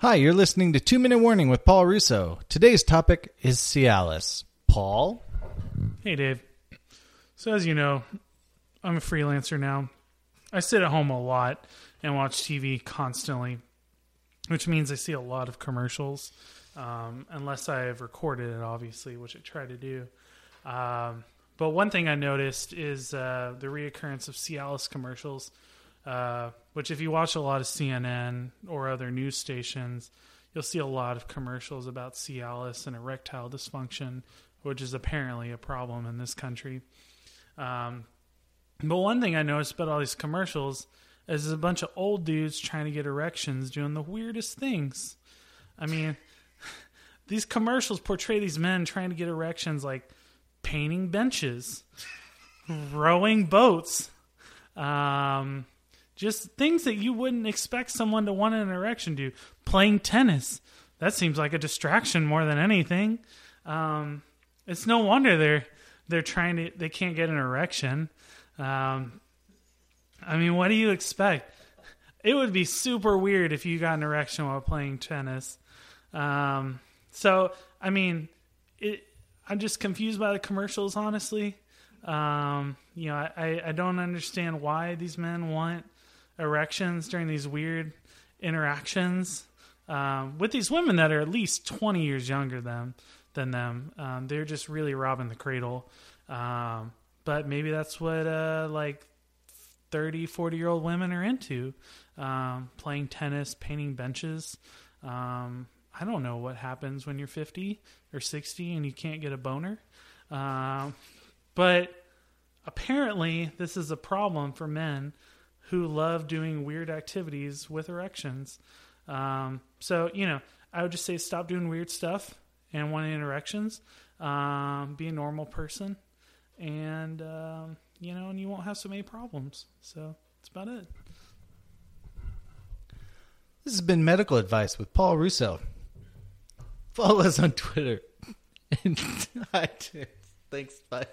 Hi, you're listening to Two Minute Warning with Paul Russo. Today's topic is Cialis. Paul? Hey, Dave. So, as you know, I'm a freelancer now. I sit at home a lot and watch TV constantly, which means I see a lot of commercials, um, unless I have recorded it, obviously, which I try to do. Um, but one thing I noticed is uh, the reoccurrence of Cialis commercials, uh, which, if you watch a lot of CNN or other news stations, you'll see a lot of commercials about Cialis and erectile dysfunction, which is apparently a problem in this country. Um, but one thing I noticed about all these commercials is there's a bunch of old dudes trying to get erections doing the weirdest things. I mean, these commercials portray these men trying to get erections like painting benches, rowing boats, um, just things that you wouldn't expect someone to want an erection to. Playing tennis. That seems like a distraction more than anything. Um, it's no wonder they're they're trying to they can't get an erection. Um, I mean, what do you expect? It would be super weird if you got an erection while playing tennis. Um, so, I mean, it, I'm just confused by the commercials, honestly. Um, you know, I, I don't understand why these men want erections during these weird interactions um, with these women that are at least 20 years younger than than them. Um, they're just really robbing the cradle. Um, but maybe that's what uh, like 30, 40 year old women are into um, playing tennis, painting benches. Um, I don't know what happens when you're 50 or 60 and you can't get a boner. Um, but apparently, this is a problem for men who love doing weird activities with erections. Um, so, you know, I would just say stop doing weird stuff and wanting erections. Um, be a normal person and um, you know, and you won't have so many problems. So that's about it. This has been medical advice with Paul Russo. Follow us on Twitter and iTunes. Thanks. Bye.